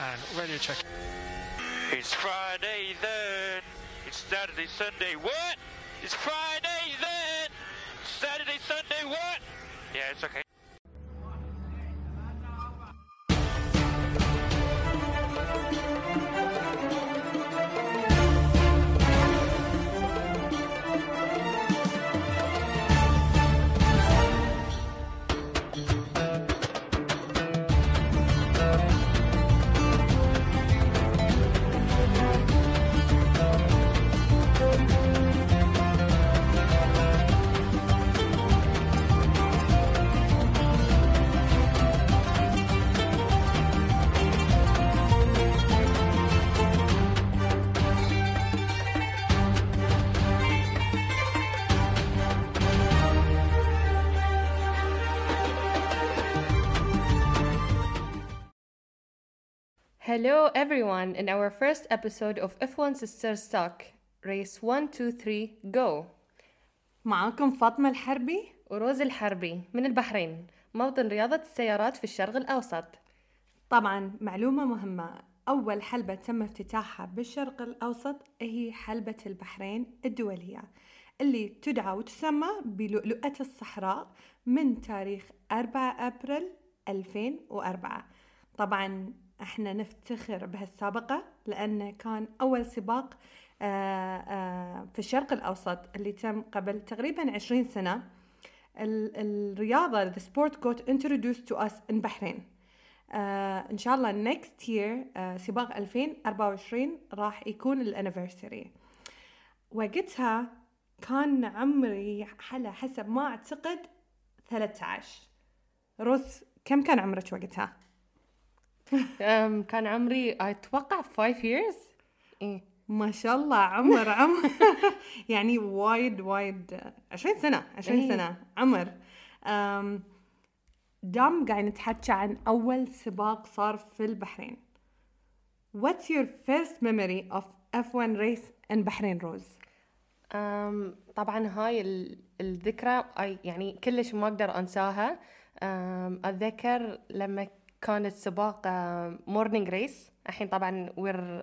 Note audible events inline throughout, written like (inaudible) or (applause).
And radio check. It's Friday then. It's Saturday, Sunday. What? It's Friday then. Saturday, Sunday. What? Yeah, it's okay. Hello, everyone, in our first episode of F1 Sisters Talk. Race 1, 2, 3, go! معاكم فاطمة الحربي وروز الحربي من البحرين موطن رياضة السيارات في الشرق الأوسط طبعا معلومة مهمة أول حلبة تم افتتاحها بالشرق الأوسط هي حلبة البحرين الدولية اللي تدعى وتسمى بلؤلؤة الصحراء من تاريخ 4 أبريل 2004 طبعا إحنا نفتخر بهالسابقة لأنه كان أول سباق آه، آه، في الشرق الأوسط اللي تم قبل تقريبا 20 سنة. ال- الرياضة the sport got introduced to us in بحرين آه إن شاء الله next year سباق 2024 راح يكون الانيفرساري وقتها كان عمري على حسب ما أعتقد 13 روز كم كان عمرك وقتها؟ أم كان عمري أتوقع 5 years. إيه. ما شاء الله عمر عمر. (laughs) يعني وايد وايد آه، 20 سنة 20 إيه. سنة. عمر. أم، دام قاعد نتحكى عن أول سباق صار في البحرين. What's your first memory of F1 race in بحرين روز؟ أم طبعا هاي ال- الذكرى يعني كلش ما أقدر أنساها. أم أتذكر لما كانت سباق morning race الحين طبعا we're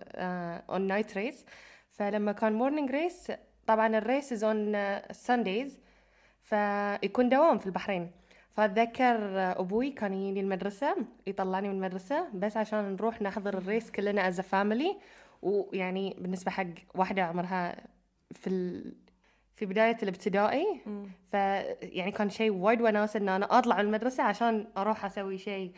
on night race فلما كان morning race طبعا ال race is on Sundays فيكون دوام في البحرين. فأتذكر آه، أبوي كان يجيني المدرسة يطلعني من المدرسة بس عشان نروح نحضر الريس كلنا as family ويعني بالنسبة حق واحدة عمرها في ال... في بداية الابتدائي. ف يعني كان شيء وايد وناسة إن أنا أطلع من المدرسة عشان أروح أسوي شيء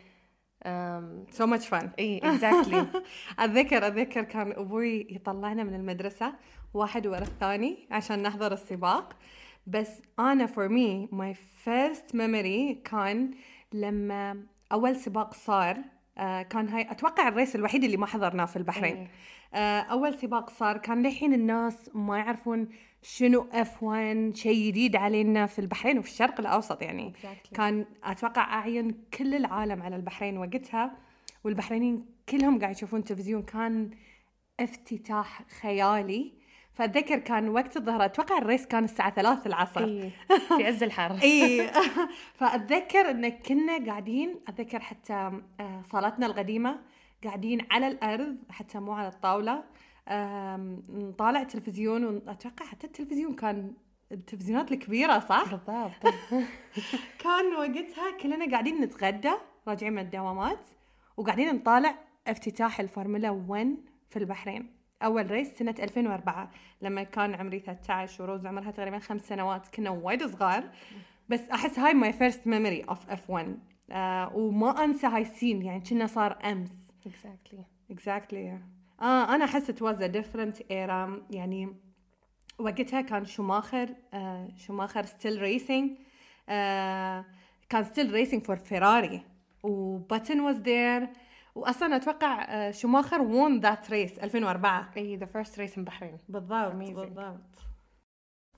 So much fun. (laughs) إي اكزاكتلي (laughs) أتذكر أتذكر كان أبوي يطلعنا من المدرسة واحد ورا الثاني عشان نحضر السباق. بس أنا for me my first memory كان لما أول سباق صار آه كان هاي أتوقع الريس الوحيد اللي ما حضرناه في البحرين. آه أول سباق صار كان للحين الناس ما يعرفون شنو F1 شيء جديد علينا في البحرين وفي الشرق الأوسط يعني. Exactly. كان أتوقع أعين كل العالم على البحرين وقتها والبحرينيين كلهم قاعد يشوفون تلفزيون. كان افتتاح خيالي. فأتذكر كان وقت الظهر أتوقع الريس كان الساعة 3 العصر. اي في عز الحر. (laughs) اي (laughs) فأتذكر إن كنا قاعدين أتذكر حتى آه، صالتنا القديمة قاعدين على الأرض حتى مو على الطاولة. نطالع تلفزيون وأتوقع حتى التلفزيون كان التلفزيونات الكبيرة صح؟ بالضبط. (laughs) كان وقتها كلنا قاعدين نتغدى راجعين من الدوامات وقاعدين نطالع افتتاح الفورمولا 1 في البحرين. أول ريس سنة 2004 لما كان عمري 13 وروز عمرها تقريبا خمس سنوات كنا وايد صغار. بس أحس هاي my first memory of F1 آه وما أنسى هاي ال scene يعني كأنه صار أمس. exactly exactly. آه أنا أحس it was a different era. يعني وقتها كان شوماخر آه شوماخر still racing آه كان still racing for فيراري وباتن was there واصلا أتوقع آه شوماخر won that race 2004 إي the first race in بحرين بالضبط Amazing. بالضبط.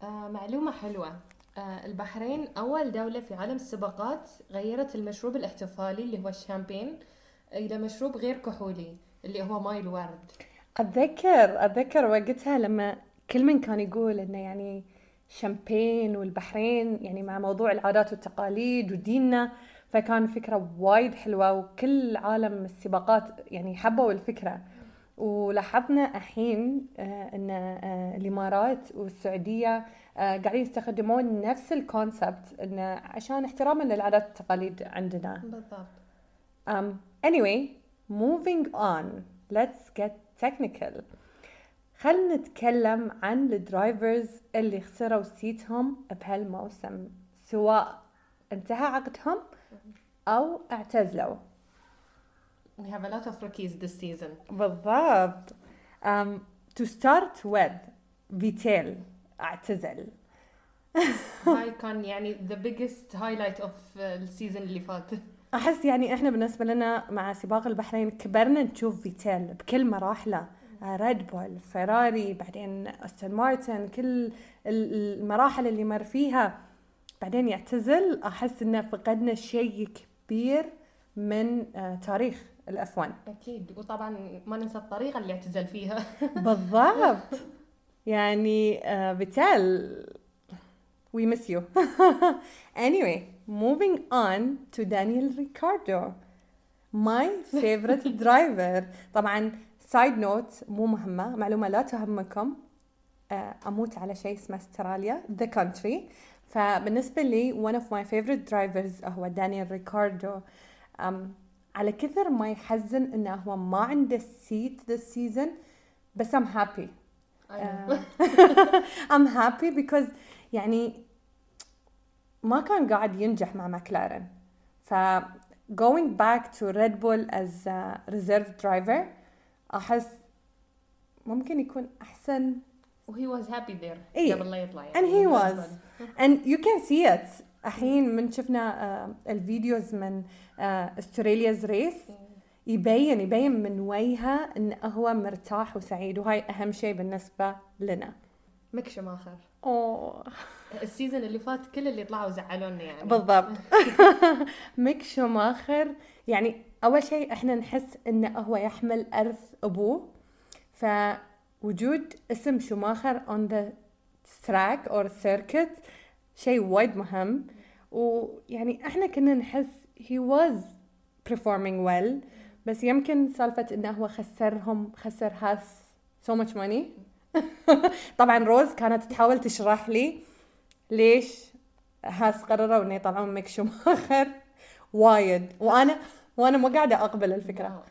آه معلومة حلوة. آه البحرين أول دولة في عالم السباقات غيرت المشروب الاحتفالي اللي هو الشامبين إلى مشروب غير كحولي. اللي هو ماي الورد. اتذكر أتذكر وقتها لما كل من كان يقول إنه يعني شامبين والبحرين يعني مع موضوع العادات والتقاليد وديننا فكان فكرة وايد حلوة وكل عالم السباقات يعني حبوا الفكرة. ولاحظنا الحين آه، إن آه، الإمارات والسعودية آه، قاعدين يستخدمون نفس الكونسبت إنه عشان احتراما للعادات والتقاليد عندنا. بالضبط. Um, anyway moving on let's get technical. خلنا نتكلم عن الدرايفرز اللي خسروا سيتهم بهالموسم سواء انتهى عقدهم أو اعتزلوا. We have a lot of rookies this season. بالضبط. Um, to start with فيتيل اعتزل. هاي كان يعني the biggest highlight of السيزون اللي فات. أحس يعني إحنا بالنسبة لنا مع سباق البحرين كبرنا نشوف فيتيل بكل مراحله. ريد بول فيراري بعدين استون مارتن كل ال- المراحل اللي مر فيها. بعدين يعتزل أحس إنه فقدنا شيء كبير من آه، تاريخ ال F1 أكيد وطبعا ما ننسى الطريقة اللي اعتزل فيها. (laughs) بالضبط. يعني آه، Vettel we miss you. (laughs) Anyway. Moving on to Daniel Ricciardo my favorite (laughs) driver. طبعا side note مو مهمة معلومة لا تهمكم. آه، أموت على شيء اسمه استراليا the country. فبالنسبة لي one of my favorite drivers هو دانيال ريكاردو um, على كثر ما يحزن انه هو ما عنده seat this season بس I'm happy. أيوة. (laughs) I'm happy because يعني ما كان قاعد ينجح مع ماكلارن. ف going back to Red Bull as a reserve driver أحس ممكن يكون أحسن. و he was happy there إيه. قبل لا يطلع and he was. And you can see it. الحين من شفنا آه، ال videos من استراليا's race يبين يبين من وجهه انه هو مرتاح وسعيد وهاي أهم شيء بالنسبة لنا. ميك شماخر أوه. ال season اللي فات كل اللي طلعوا زعلونا يعني. بالضبط. (laughs) (laughs) ميك شوماخر يعني أول شيء إحنا نحس إنه هو يحمل أرث أبوه فوجود اسم شوماخر on the track or circuit شيء وايد مهم. ويعني إحنا كنا نحس he was performing well بس يمكن سالفة إنه هو خسرهم خسر هاس so much money. (laughs) طبعا روز كانت تحاول تشرح لي ليش هاس قرروا إنه يطلعون ميك شوماخر (laughs) وايد. وأنا وأنا ما قاعدة أقبل الفكرة.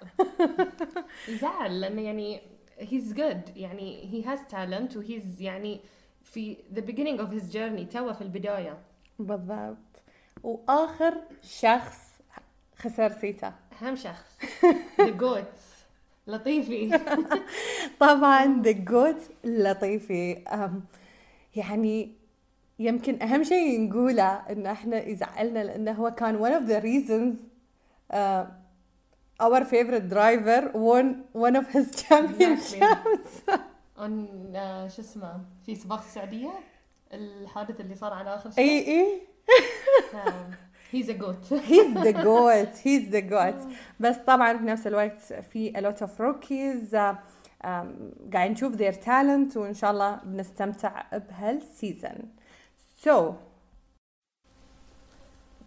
يزعل (laughs) لأنه يعني he's good. يعني he has talent و he's يعني في the beginning of his journey توه في البداية. بالضبط. وآخر شخص خسر seat ه أهم شخص. The goat. لطيفي (laughs) طبعا the goat لطيفي يعني يمكن أهم شيء نقوله ان إحنا يزعلنا لأنه هو كان one of the reasons uh, our favorite driver won one of his championships. (laughs) On uh, شو اسمه في سباق السعودية؟ الحادث اللي صار على آخر اي اي هيز ا جوت he's the goat. He's the goat. بس طبعا في نفس الوقت في a lot of rookies uh, um, قاعد نشوف their talent وإن شاء الله بنستمتع بهال season so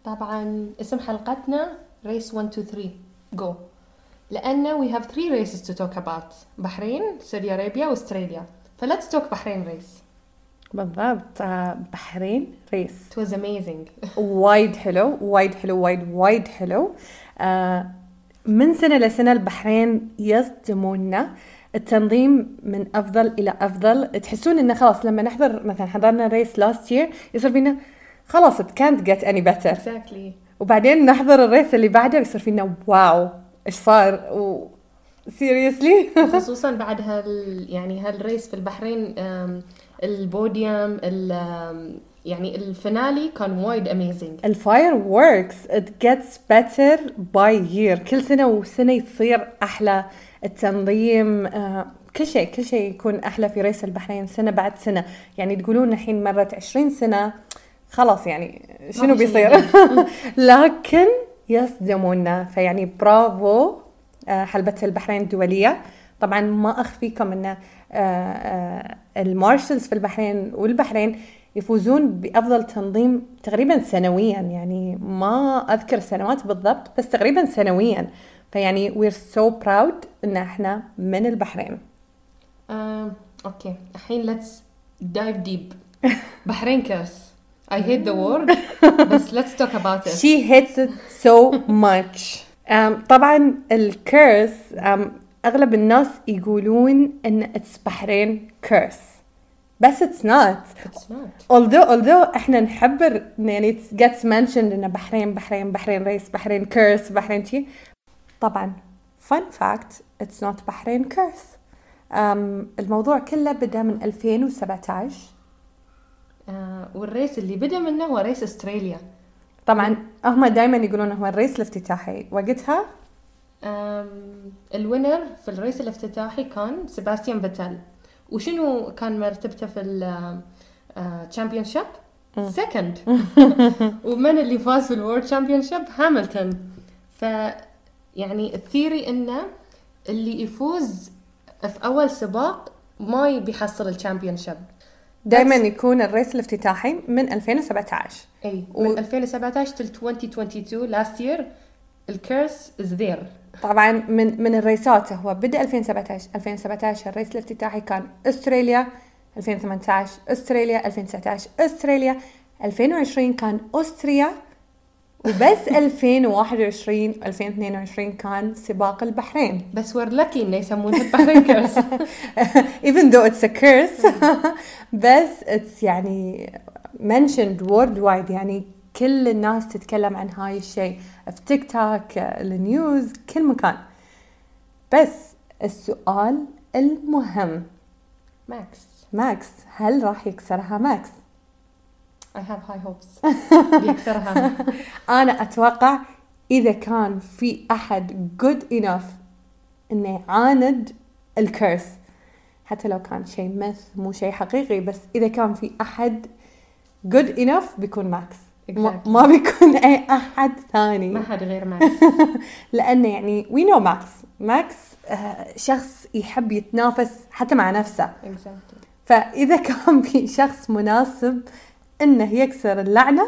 طبعا اسم حلقتنا race 1 2 3 go لأن we have three races to talk about. بحرين Saudi Arabia وأستراليا. ف let's talk بحرين race بالضبط. آه، بحرين race. It was amazing. (laughs) وايد حلو وايد حلو وايد وايد حلو. آه، من سنة لسنة البحرين يصدمونا. التنظيم من أفضل إلى أفضل. تحسون إنه خلاص لما نحضر مثلا حضرنا race last year يصير فينا خلاص it can't get any better. Exactly. وبعدين نحضر ال race اللي بعده يصير فينا wow. إيش صار؟ و seriously خصوصا بعد هال يعني هال race في البحرين البوديوم يعني ال finale كان وايد amazing. ال fireworks it gets better by year. كل سنة وسنة يصير أحلى. التنظيم آه، كل شيء كل شيء يكون أحلى في race البحرين سنة بعد سنة. يعني تقولون الحين مرت 20 سنة خلاص يعني شنو بيصير؟ (laughs) لكن يصدمونا فيعني برافو آه، حلبة البحرين الدولية. طبعا ما أخفيكم أن ال marshals في البحرين والبحرين يفوزون بأفضل تنظيم تقريبا سنويا. يعني ما أذكر سنوات بالضبط بس تقريبا سنويا. فيعني we're so proud إن إحنا من البحرين. آم، أوكي. الحين let's dive deep. (laughs) بحرين curse I hate the word بس let's talk about it. She hates it so much. (laughs) um, طبعا ال curse um, أغلب الناس يقولون إن it's بحرين curse بس it's not. It's not. Although although إحنا نحبر يعني it gets mentioned إن بحرين بحرين بحرين race بحرين curse بحرين شي طبعا. Fun fact it's not بحرين curse um, الموضوع كله بدأ من 2017 آه وال race اللي بدأ منه هو race أستراليا. طبعا هم دائما يقولون هو ال race الافتتاحي. وقتها ال winner في ال race الافتتاحي كان سيباستيان Vettel. وشنو كان مرتبته في ال championship؟ second ومن اللي فاز في ال world championship؟ هاملتون ف يعني ال theory إنه اللي يفوز في أول سباق ما بيحصل ال championship دائما يكون ال race الافتتاحي من 2017 اي و- من 2017 till 2022 last year. ال curse is there. طبعا من من ال race ات هو بدأ 2017 2017 ال race الافتتاحي كان أستراليا. 2018 أستراليا. 2019 أستراليا. 2020 كان اوستريا وبس (laughs) 2021 2022 كان سباق البحرين. بس we're lucky انه يسمونه البحرين curse (laughs) even though it's a curse. (laughs) بس it's يعني mentioned worldwide. يعني كل الناس تتكلم عن هاي الشيء في تيك توك ال news كل مكان. بس السؤال المهم. ماكس ماكس هل راح يكسرها ماكس؟ I have high hopes. (laughs) بيكسرها. (laughs) أنا أتوقع إذا كان في أحد good enough إنه يعاند ال curse حتى لو كان شيء مث مو شيء حقيقي بس إذا كان في أحد good enough بيكون ماكس ما, Exactly. ما بيكون أي أحد ثاني. ما حد غير (laughs) ماكس لأنه يعني we know ماكس ماكس شخص يحب يتنافس حتى مع نفسه. Exactly. فإذا كان في شخص مناسب إنه يكسر اللعنة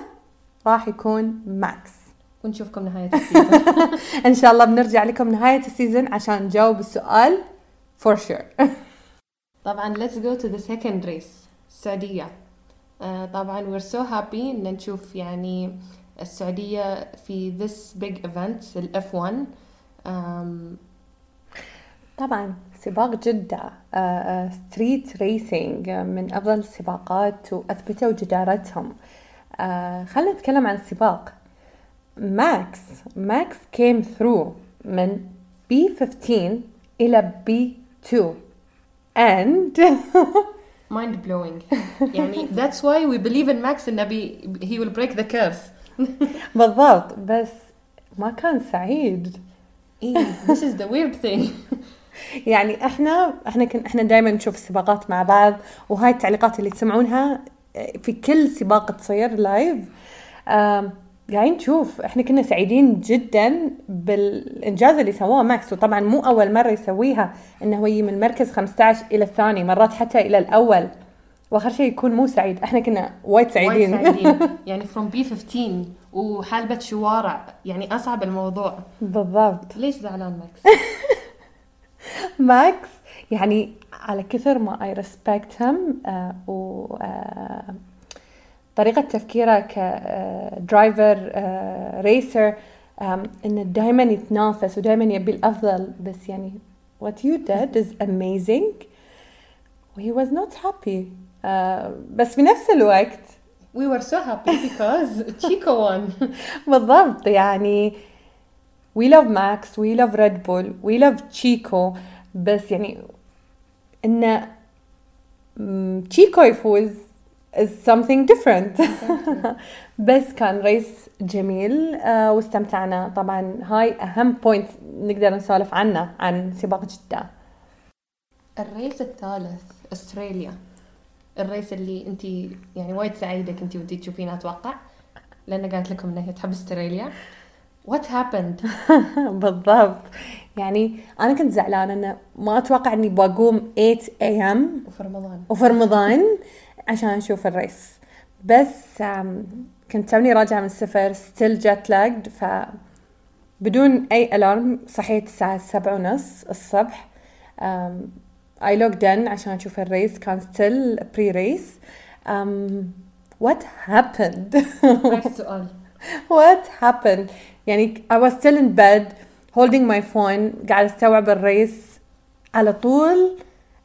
راح يكون ماكس ونشوفكم نهاية السيزون. (laughs) إن شاء الله بنرجع لكم نهاية السيزون عشان نجاوب السؤال for sure. طبعا let's go to the second race. السعودية طبعا we're so happy إن نشوف يعني السعودية في this big event ال F1 um, طبعا سباق جدة street racing من أفضل السباقات وأثبتوا جدارتهم. آه، خلينا نتكلم عن السباق. ماكس ماكس came through من B15 إلى B2 and (laughs) mind blowing. (laughs) يعني that's why we believe in Max انه بي he will break the curse. (laughs) بالضبط بس ما كان سعيد. إيه this is the weird thing. (laughs) يعني إحنا إحنا كن إحنا دائما نشوف السباقات مع بعض وهاي التعليقات اللي تسمعونها في كل سباق تصير لايف قاعدين نشوف إحنا كنا سعيدين جدا بالإنجاز اللي سواه ماكس. وطبعا مو أول مرة يسويها إنه هو يجي من المركز 15 إلى الثاني مرات حتى إلى الأول. وآخر شيء يكون مو سعيد. إحنا كنا وايد سعيدين وايد سعيدين. (laughs) يعني from P15 وحلبة شوارع. يعني أصعب الموضوع. بالضبط. ليش زعلان ماكس؟ (laughs) ماكس يعني على كثر ما I respect آه، طريقة تفكيره كدرايفر ريسر انه دائما يتنافس ودائما يبي الأفضل. بس يعني what you did is amazing. He was not happy. آه، بس في نفس الوقت we were so happy because Chico won. (laughs) بالضبط. يعني we love Max we love Red Bull we love Chico. بس يعني إن م- تشيكو يفوز is something different. (laughs) بس كان race جميل آه واستمتعنا. طبعا هاي أهم point نقدر نسولف عنه عن سباق جدة. ال race الثالث أستراليا. ال race اللي انت يعني وايد سعيدة كنتي ودي تشوفينه أتوقع. لأن قالت لكم انها تحب أستراليا. What happened (laughs) بالضبط. يعني أنا كنت زعلانة إنه ما أتوقع إني بقوم 8 am وفي رمضان. وفي رمضان. عشان أشوف ال race. بس كنت توني راجعة من السفر still jet lagged ف بدون أي alarm صحيت الساعة سبعة ونص الصبح. I logged in عشان أشوف ال race كان still pre-race what happened نفس السؤال (laughs) what happened يعني I was still in bed holding my phone قاعدة أستوعب ال race على طول.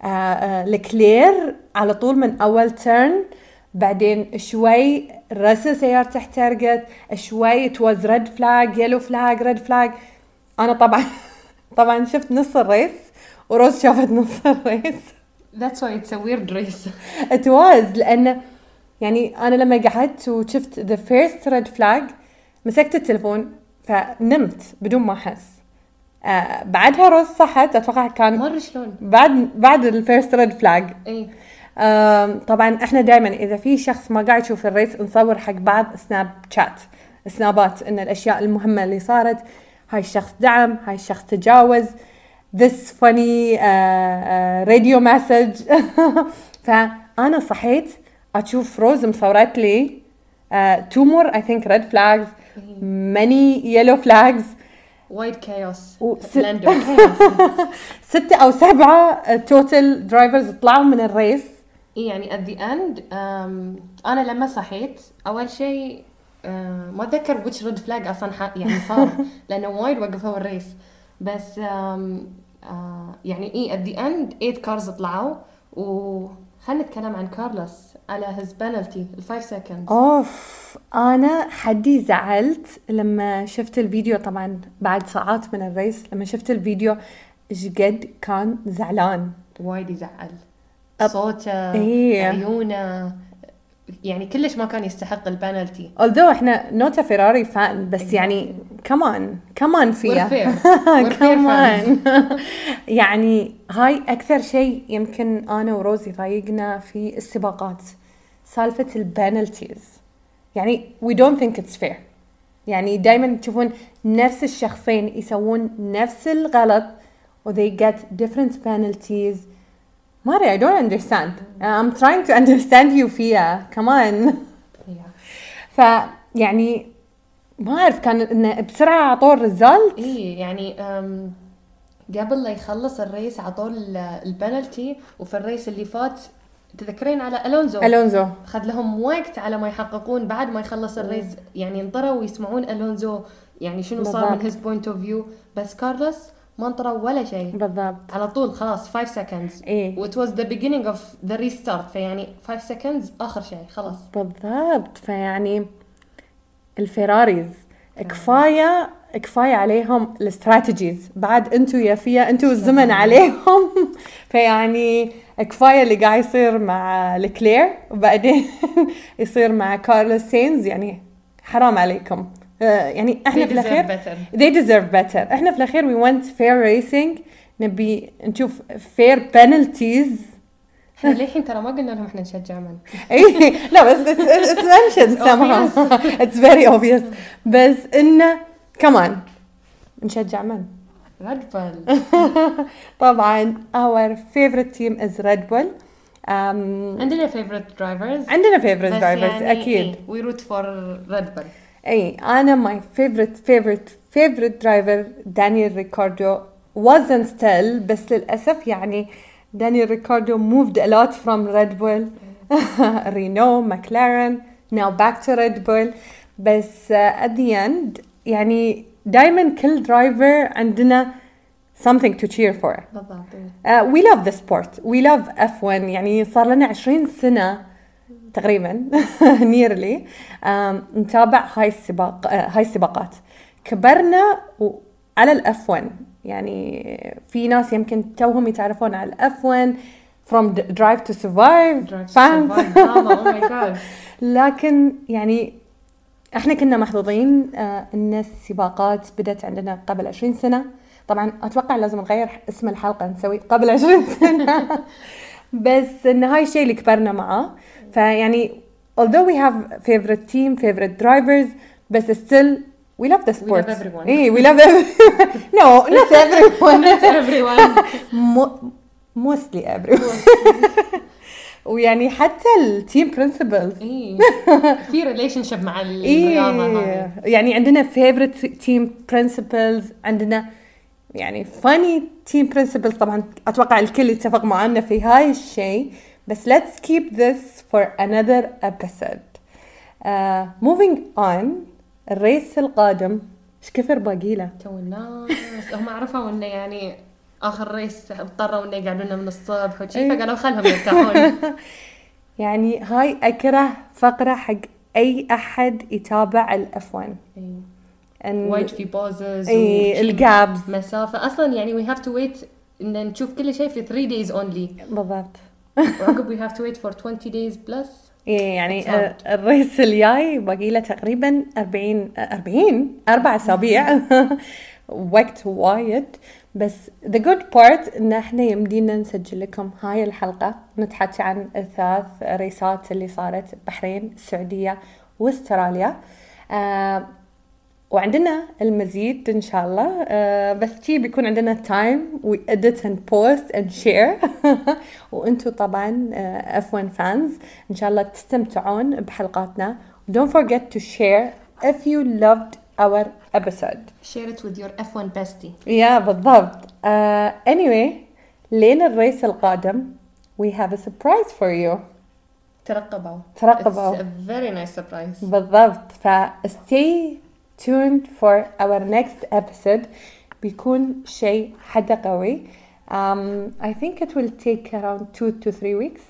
آه، آه، لكلير على طول من أول turn بعدين شوي Russell سيارة احترقت شوي was red flag yellow flag red flag. أنا طبعا (laughs) طبعا شفت نص ال race وروز شافت نص ال race. That's why it's a weird race. (laughs) It was لأن يعني أنا لما قعدت وشفت the first red flag مسكت التلفون فنمت بدون ما أحس. آه بعدها روز صحت أتوقع كان مرة شلون؟ بعد بعد ال first red flag اي طبعا إحنا دائما إذا في شخص ما قاعد يشوف ال race نصور حق بعض سناب شات سنابات إن الأشياء المهمة اللي صارت هاي الشخص دعم هاي الشخص تجاوز this funny uh, uh, radio message. (laughs) فانا صحيت أشوف روز مصورت لي uh, two more I think red flags many yellow flags. وايد chaos و- بلندر (laughs) ستة أو سبعة total drivers طلعوا من ال race إي يعني the end um, أنا لما صحيت أول شيء uh, ما أتذكر which red flag أصلا يعني صار (laughs) لأنه وايد وقفوا ال race بس um, uh, يعني إي at the end 8 cars طلعوا. وخلينا نتكلم عن كارلوس على his penalty ال 5 seconds. أوف أنا حدي زعلت لما شفت الفيديو طبعا بعد ساعات من ال race لما شفت الفيديو إيش قد كان زعلان. وايد يزعل. أب- صوته إيه. عيونه. يعني كلش ما كان يستحق ال penalty. Although إحنا not a Ferrari fan بس يعني كمان كمان فيها كمان يعني هاي أكثر شيء يمكن أنا وروزي ضايقنا في السباقات سالفة البنالتيز. يعني we don't think it's fair. يعني دائما تشوفون نفس الشخصين يسوون نفس الغلط و they get different penalties. ماري I don't understand. I'm trying to understand you فيها كمان فيعني ما أعرف كان انه بسرعة اعطوه ال result اي يعني قبل لا يخلص الريس عطوه ال- البنالتي وفي ال race اللي فات تذكرين على ألونزو؟ ألونزو. خذ لهم وقت على ما يحققون بعد ما يخلص ال race. يعني انطروا ويسمعون ألونزو يعني شنو صار من. his point of view بس كارلوس ما انطروا ولا شيء. بالضبط. على طول خلاص 5 seconds. إيه. what was the beginning of the restart فيعني 5 seconds آخر شيء خلاص. بالضبط. فيعني الفيراريز. كفاية كفاية عليهم ال strategies. بعد انتو يا فيا انتو (laughs) الزمن عليهم. فيعني كفاية اللي قاعد يصير مع الكلير وبعدين (laughs) يصير مع كارلوس سينز. يعني حرام عليكم. يعني إحنا في الاخير they deserve better. they deserve better. إحنا في الأخير we want fair racing. نبي نشوف fair penalties. إحنا للحين ترى ما قلنا لهم إحنا نشجع من؟ (laughs) اي لا بس it's, it's (laughs) mentioned somehow. (laughs) it's very obvious. بس إنه كمان نشجع من؟ ريد بول طبعا our favorite team is Red Bull. Um, عندنا favorite drivers عندنا favorite drivers يعني أكيد. we root for ريد بول اي انا my favorite favorite favorite driver دانيال ريكاردو wasn't still بس للاسف يعني دانيال ريكاردو moved a lot from Red Bull (laughs) Renault McLaren now back to Red Bull بس uh, at the end يعني دائما كل درايفر عندنا something to cheer for بالضبط Uh, we love the sport we love F1 يعني صار لنا 20 سنة تقريبا (laughs) um, نتابع هاي السباق uh, هاي السباقات. كبرنا على الأف 1 يعني في ناس يمكن توهم يتعرفون على الأف 1 from drive to survive Drive to fans survive. (laughs) ماما، oh لكن يعني إحنا كنا محظوظين آه إن السباقات بدت عندنا قبل 20 سنة. طبعا أتوقع لازم نغير اسم الحلقة نسوي قبل 20 سنة. (laughs) بس إن هاي الشيء اللي كبرنا معاه. فيعني although we have favorite team favorite drivers بس still we love the sport (laughs) love everyone. إيه we love everyone no not everyone. everyone. Mo- mostly everyone. (laughs) ويعني حتى ال team principals اي في relationship مع إيه. الرياضة هذه. يعني عندنا favorite team principals عندنا يعني funny team principals طبعا أتوقع الكل يتفق معنا في هاي الشيء. بس let's keep this for another episode. Uh, moving on ال race القادم. إيش كثر باقي له؟ تو الناس. هم عرفوا إنه يعني آخر race اضطروا إنه يقعدونا من الصبح وشي إيه. فقالوا خلهم يرتاحون. (laughs) يعني هاي أكره فقرة حق أي أحد يتابع ال F1 إيه. وايد في pauses اي ال gaps مسافة. أصلا يعني we have to wait إن نشوف كل شيء في 3 days only بالضبط. وعقب we have to wait for 20 days plus إيه يعني ال race الجاي باقي له تقريبا 40 آه، 40 أربع أسابيع. (laughs) وقت وايد. بس the good part إن إحنا يمدينا نسجل لكم هاي الحلقة. نتحكي عن الثلاث race ات اللي صارت بحرين السعودية وأستراليا. آه وعندنا المزيد إن شاء الله. أه بس شي بيكون عندنا time we edit and post and share وأنتم طبعا F1 fans إن شاء الله تستمتعون بحلقاتنا. don't forget to share if you loved our episode share it with your F1 bestie يا بالضبط. any- anyway, لين ال race القادم we have a surprise for you ترقبوا. ترقبوا. It's a very nice surprise. بالضبط. ف stay tuned for our next episode بيكون شيء حدا قوي um, I think it will take around two to three weeks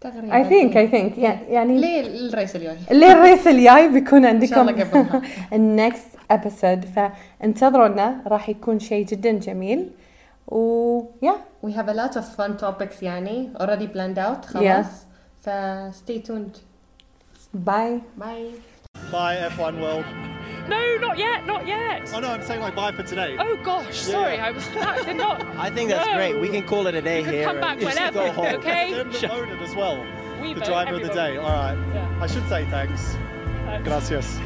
تقريبا I think I think يع- يعني ليه الريس الجاي اللي الريس الجاي بيكون ان شاء عندكم الله قبلها النكست ابيسود فانتظرونا راح يكون شيء جدا جميل و yeah we have a lot of fun topics يعني already planned out خلاص ف stay tuned باي bye Bye, F1 World. No, not yet, not yet. Oh no, I'm saying like bye for today. Oh gosh, sorry, I was that did not. (laughs) I think that's No. great. We can call it a day You can here. come back and just whenever, go home. okay? (laughs) Then the voted as well. We the vote, driver of the day. All right. Yeah. I should say thanks. Uh, Gracias.